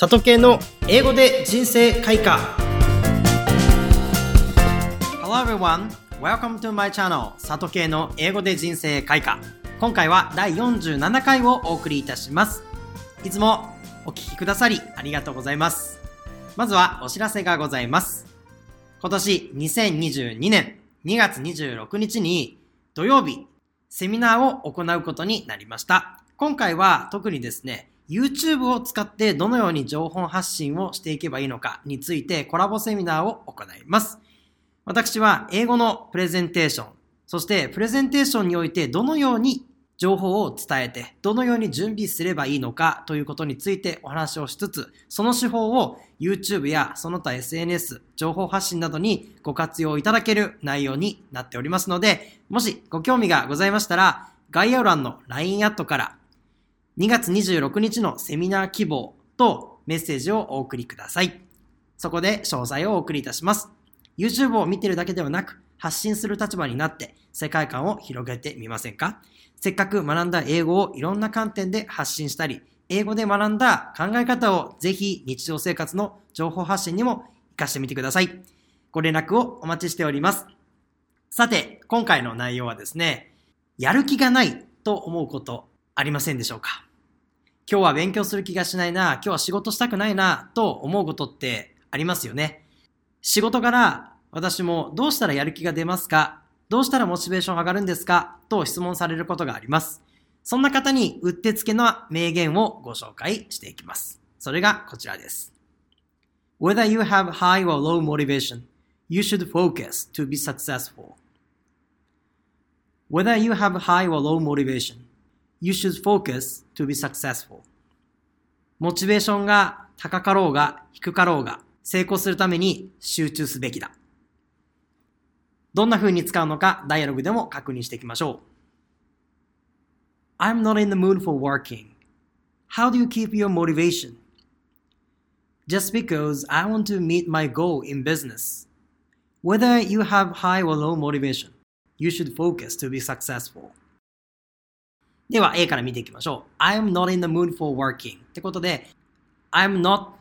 里系の英語で人生開花。Hello everyone, welcome to my channel 里系の英語で人生開花。今回は第47回をお送りいたします。いつもお聞きくださりありがとうございます。まずはお知らせがございます。今年2022年2月26日に土曜日セミナーを行うことになりました。今回は特にですね YouTube を使ってどのように情報発信をしていけばいいのかについてコラボセミナーを行います。私は英語のプレゼンテーション、そしてプレゼンテーションにおいてどのように情報を伝えて、どのように準備すればいいのかということについてお話をしつつ、その手法を YouTube やその他 SNS、情報発信などにご活用いただける内容になっておりますので、もしご興味がございましたら、概要欄の LINE アットから2月26日のセミナー希望とメッセージをお送りください。そこで詳細をお送りいたします。YouTube を見てるだけではなく、発信する立場になって世界観を広げてみませんか？せっかく学んだ英語をいろんな観点で発信したり、英語で学んだ考え方をぜひ日常生活の情報発信にも活かしてみてください。ご連絡をお待ちしております。さて、今回の内容はですね、やる気がないと思うことありませんでしょうか？今日は勉強する気がしないな、今日は仕事したくないな、と思うことってありますよね。仕事から私もどうしたらやる気が出ますかどうしたらモチベーション上がるんですかと質問されることがあります。そんな方にうってつけの名言をご紹介していきます。それがこちらです。Whether you have high or low motivation, you should focus to be successful. Whether you have high or low motivation, you should focus to be successful. モチベーションが高かろうが低かろうが成功するために集中すべきだ。どんな風に使うのかダイアログでも確認していきましょう。I'm not in the mood for working. How do you keep your motivation? Just because I want to meet my goal in business. Whether you have high or low motivation, you should focus to be successful. では A から見ていきましょう。I'm not in the mood for working ってことで I'm not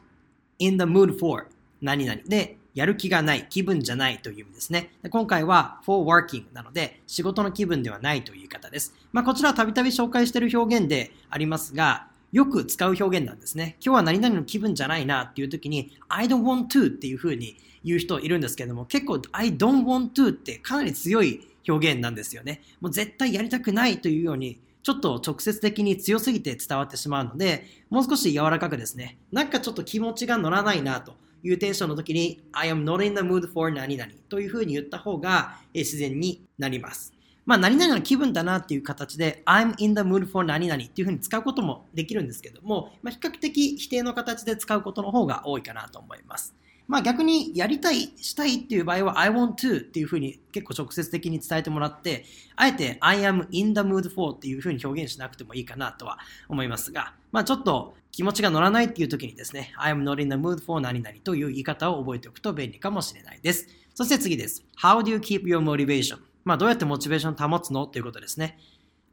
in the mood for 何々でやる気がない、気分じゃないという意味ですね。今回は for working なので仕事の気分ではないという言い方です。まあ、こちらはたびたび紹介している表現でありますが、よく使う表現なんですね。今日は何々の気分じゃないなっていう時に I don't want to っていう風に言う人いるんですけども結構 I don't want to ってかなり強い表現なんですよね。もう絶対やりたくないというようにちょっと直接的に強すぎて伝わってしまうので、もう少し柔らかくですね、なんかちょっと気持ちが乗らないなというテンションの時に、I am not in the mood for 何々というふうに言った方が自然になります。まあ、何々の気分だなっていう形で、I'm in the mood for 何々っていうふうに使うこともできるんですけども、まあ、比較的否定の形で使うことの方が多いかなと思います。まあ逆にやりたい、したいっていう場合は I want to っていうふうに結構直接的に伝えてもらって、あえて I am in the mood for っていうふうに表現しなくてもいいかなとは思いますが、まあちょっと気持ちが乗らないっていう時にですね、I am not in the mood for 何々という言い方を覚えておくと便利かもしれないです。そして次です。How do you keep your motivation? まあどうやってモチベーション保つの？ということですね。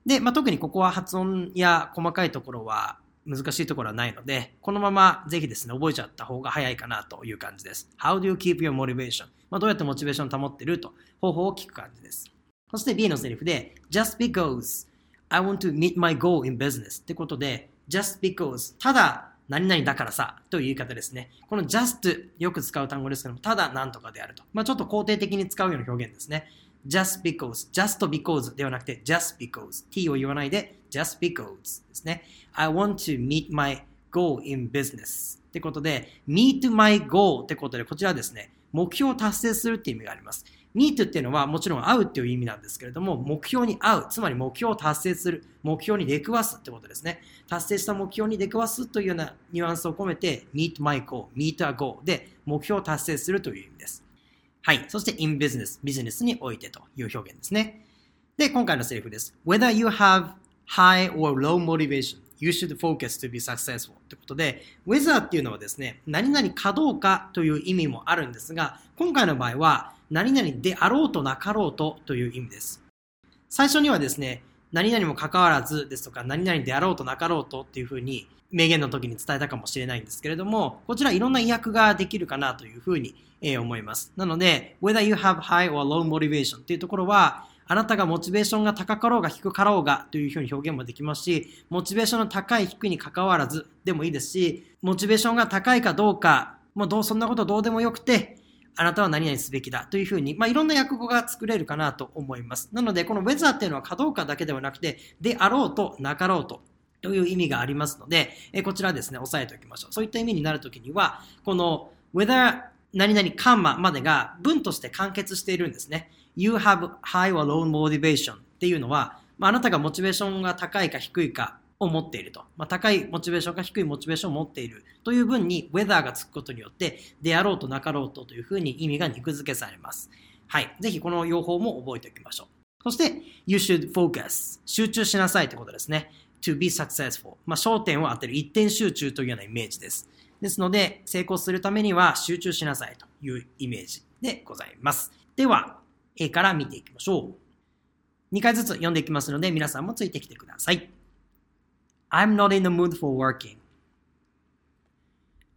で、まあ特にここは発音や細かいところは難しいところはないので、このままぜひですね、覚えちゃった方が早いかなという感じです。How do you keep your motivation? まあ、どうやってモチベーションを保ってると方法を聞く感じです。そして B のセリフで、just because I want to meet my goal in business ってことで、just because ただ何々だからさという言い方ですね。この just よく使う単語ですけども、ただ何とかであると。まあ、ちょっと肯定的に使うような表現ですね。Just because, just because ではなくて just because t を言わないで just because ですね。I want to meet my goal in business ってことで meet my goal ってことでこちらですね、目標を達成するっていう意味があります。meet っていうのはもちろん会うっていう意味なんですけれども、目標に会う、つまり目標を達成する、目標に出くわすってことですね。達成した目標に出くわすというようなニュアンスを込めて meet my goal, meet a goal で目標を達成するという意味です。はい。そして in business, ビジネスにおいてという表現ですね。で、今回のセリフです。Whether you have high or low motivation, you should focus to be successful ってことで、whether っていうのはですね、何々かどうかという意味もあるんですが、今回の場合は、何々であろうとなかろうとという意味です。最初にはですね、何々も関わらずですとか、何々であろうとなかろうとっていうふうに、名言の時に伝えたかもしれないんですけれども、こちらいろんな意訳ができるかなというふうに、え思います。なので、whether you have high or low motivation っていうところは、あなたがモチベーションが高かろうが低かろうがというふうに表現もできますし、モチベーションの高い低いに関わらずでもいいですし、モチベーションが高いかどうか、もうどうそんなことどうでもよくて、あなたは何々すべきだというふうに、まあ、いろんな訳語が作れるかなと思います。なので、この weather っていうのはかどうかだけではなくて、であろうとなかろうとという意味がありますので、えこちらですね、押さえておきましょう。そういった意味になるときには、この whether 何々カンマまでが文として完結しているんですね。You have high or low motivation っていうのは、まあ、あなたがモチベーションが高いか低いかを持っていると。まあ、高いモチベーションか低いモチベーションを持っているという分に whether がつくことによって、であろうとなかろうとというふうに意味が肉付けされます。はい。ぜひこの用法も覚えておきましょう。そして、you should focus 集中しなさいということですね。To be successful まあ、焦点を当てる一点集中というようなイメージです。ですので、成功するためには集中しなさいというイメージでございます。では、A から見ていきましょう。2回ずつ読んでいきますので、皆さんもついてきてください。I'm not in the mood for working.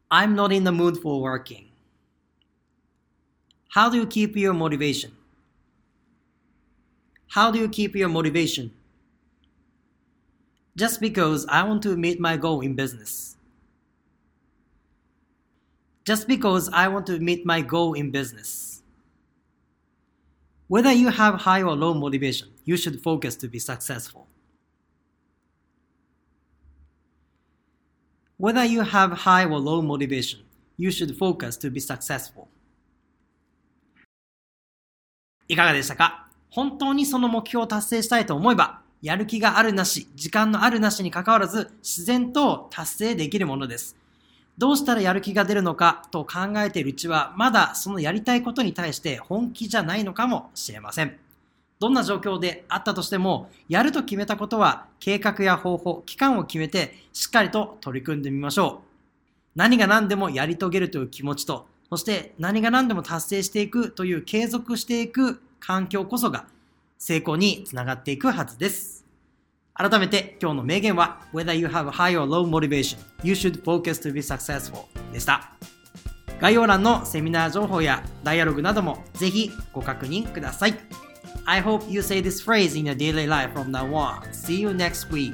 I'm not in the mood for working. How do you keep your motivation? How do you keep your motivation? Just because I want to meet my goal in business. Just because I want to meet my goal in business. Whether you have high or low motivation, you should focus to be successful. Whether you have high or low motivation, you should focus to be successful. いかがでしたか本当にその目標を達成したいと思えば、 やる気があるなし、時間のあるなしに関わらず、自然と達成できるものです。どうしたらやる気が出るのかと考えているうちは、まだそのやりたいことに対して本気じゃないのかもしれません。どんな状況であったとしても、やると決めたことは、計画や方法、期間を決めて、しっかりと取り組んでみましょう。何が何でもやり遂げるという気持ちと、そして何が何でも達成していくという継続していく環境こそが、成功につながっていくはずです。改めて今日の名言は Whether you have high or low motivation, you should focus to be successful でした。概要欄のセミナー情報やダイアログなどもぜひご確認ください。I hope you say this phrase in your daily life from now on. See you next week.